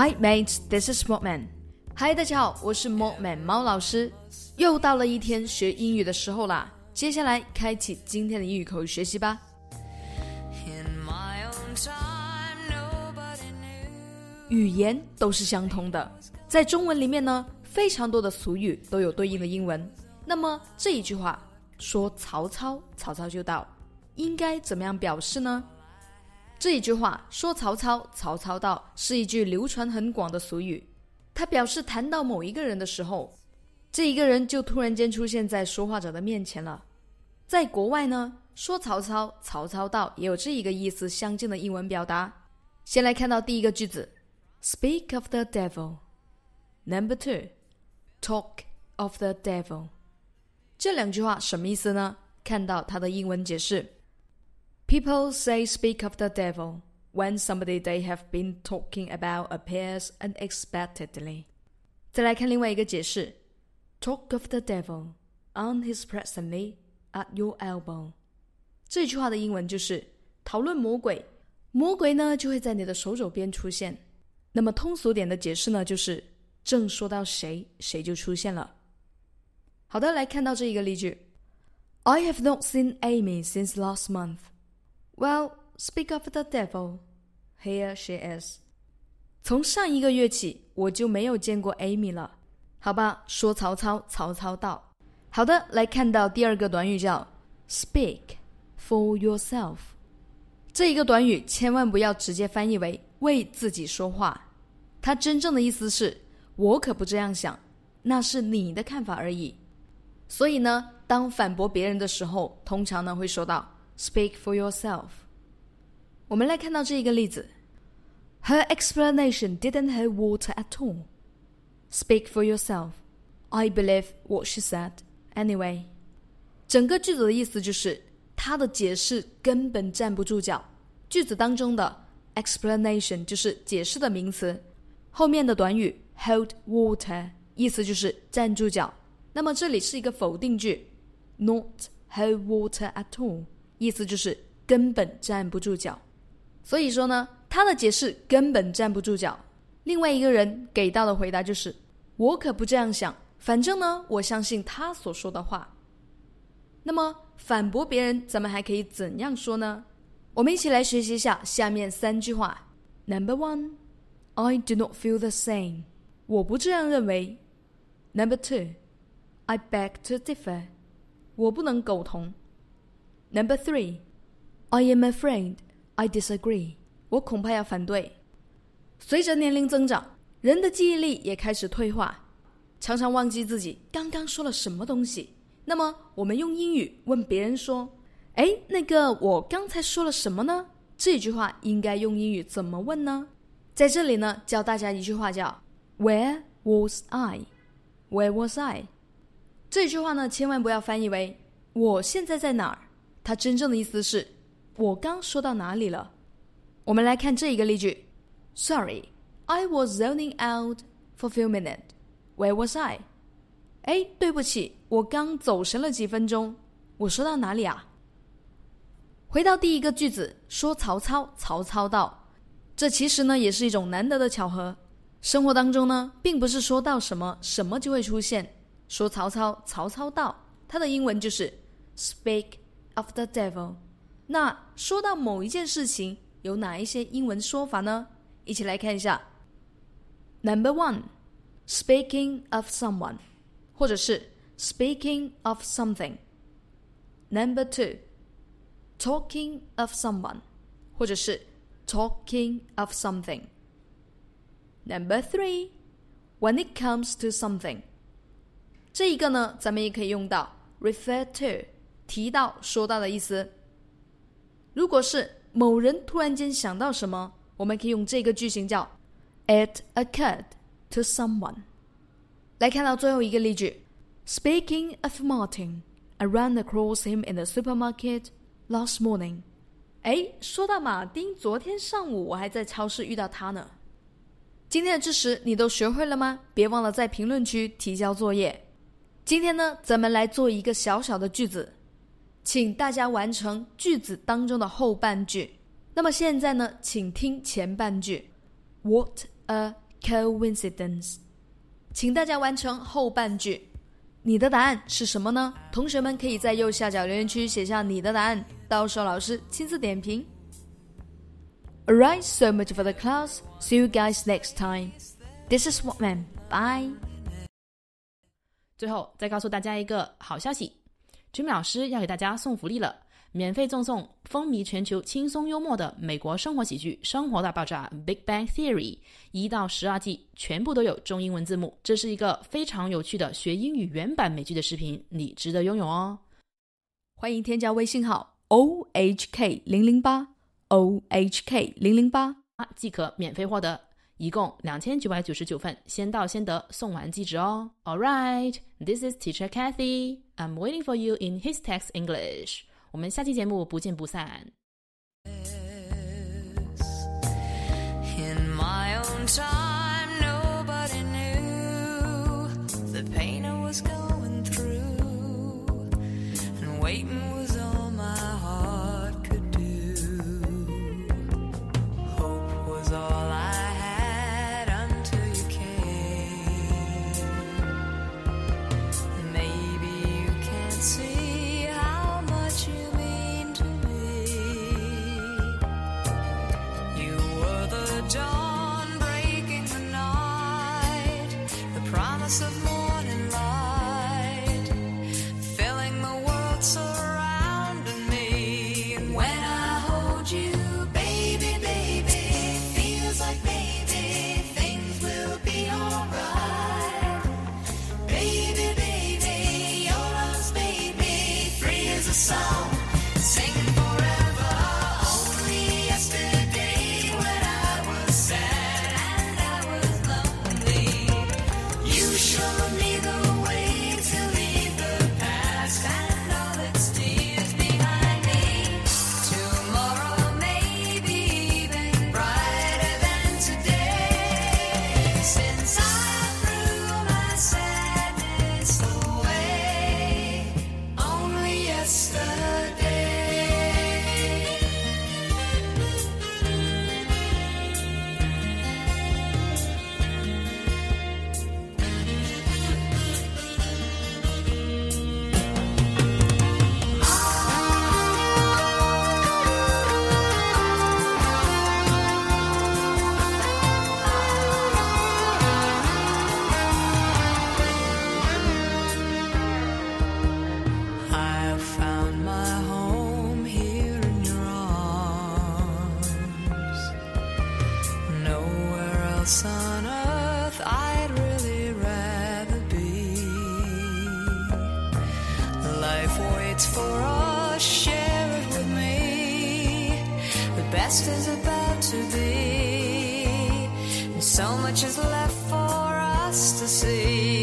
Hi mates, this is Mockman. Hi，大家好，我是 Mockman 猫老师。又到了一天学英语的时候啦，接下来开启今天的英语口语学习吧。语言都是相通的，在中文里面呢，非常多的俗语都有对应的英文。那么这一句话说曹操，曹操就到，应该怎么样表示呢？这一句话说曹操，曹操到是一句流传很广的俗语，它表示谈到某一个人的时候，这一个人就突然间出现在说话者的面前了。在国外呢，说曹操，曹操到也有这一个意思相近的英文表达。先来看到第一个句子，Speak of the devil。Number two，Talk of the devil。这两句话什么意思呢？看到它的英文解释。People say speak of the devil when somebody they have been talking about appears unexpectedly. 再来看另外一个解释，talk of the devil on his presently at your elbow。这句话的英文就是讨论魔鬼，魔鬼呢就会在你的手肘边出现。那么通俗点的解释呢，就是正说到谁，谁就出现了。好的，来看到这一个例句：I have not seen Amy since last month. Well, speak of the devil. Here she is. 从上一个月起，我就没有见过 Amy 了。好吧，说曹操，曹操到。好的，来看到第二个短语叫 “speak for yourself”。这一个短语千万不要直接翻译为“为自己说话”，它真正的意思是“我可不这样想”，那是你的看法而已。所以呢，当反驳别人的时候，通常呢会说到。Speak for yourself。我们来看到这一个例子：Her explanation didn't hold water at all. Speak for yourself. I believe what she said anyway. 整个句子的意思就是她的解释根本站不住脚。句子当中的 explanation 就是解释的名词，后面的短语 hold water 意思就是站住脚。那么这里是一个否定句，not hold water at all。 意思就是根本站不住脚，所以说呢，他的解释根本站不住脚。另外一个人给到的回答就是：“我可不这样想，反正呢，我相信他所说的话。”那么反驳别人，咱们还可以怎样说呢？我们一起来学习一下下面三句话。Number one, I do not feel the same。我不这样认为。Number two, I beg to differ。我不能苟同。Number three, I am afraid I disagree. 我恐怕要反对。随着年龄增长，人的记忆力也开始退化，常常忘记自己刚刚说了什么东西。那么，我们用英语问别人说：“哎，那个我刚才说了什么呢？”这句话应该用英语怎么问呢？在这里呢，教大家一句话叫 “Where was I? Where was I?” 这句话呢，千万不要翻译为“我现在在哪儿”。它真正的意思是，我刚说到哪里了？我们来看这一个例句：Sorry, I was zoning out for a few minutes. Where was I? 哎，对不起，我刚走神了几分钟。我说到哪里啊？回到第一个句子，说曹操，曹操到。这其实呢，也是一种难得的巧合。生活当中呢，并不是说到什么什么就会出现。说曹操，曹操到，它的英文就是 speak。of the devil。那说到某一件事情，有哪一些英文说法呢？一起来看一下。Number one, speaking of someone，或者是 speaking of something。Number two, talking of someone，或者是 talking of something。Number three, when it comes to something，这一个呢，咱们也可以用到 refer to。 提到、说到的意思。如果是某人突然间想到什么，我们可以用这个句型叫 "It occurred to someone"。来看到最后一个例句：Speaking of Martin, I ran across him in the supermarket last morning。哎，说到马丁，昨天上午我还在超市遇到他呢。今天的知识你都学会了吗？别忘了在评论区提交作业。今天呢，咱们来做一个小小的句子。请大家完成句子当中的后半句。那么现在呢，请听前半句。What a coincidence。请大家完成后半句。你的答案是什么呢？同学们可以在右下角留言区写下你的答案，到时候老师亲自点评。Alright, so much for the class. See you guys next time. This is what man. Bye. 最后再告诉大家一个好消息，Jimmy 老师要给大家送福利了。免费赠送风靡全球、轻松幽默的美国生活喜剧《生活大爆炸》（Big Bang Theory） 一到十二季，全部都有中英文字幕。这是一个非常有趣的学英语原版美剧的视频，你值得拥有哦！欢迎添加微信号 o h k 零零八 o h k 零零八即可免费获得，一共两千九百九十九份，先到先得，送完即止哦。All right, this is Teacher Kathy. I'm waiting for you in His Text English. 我们下期节目不见不散。is a song. Sing Life waits for us, share it with me. The best is about to be, and so much is left for us to see.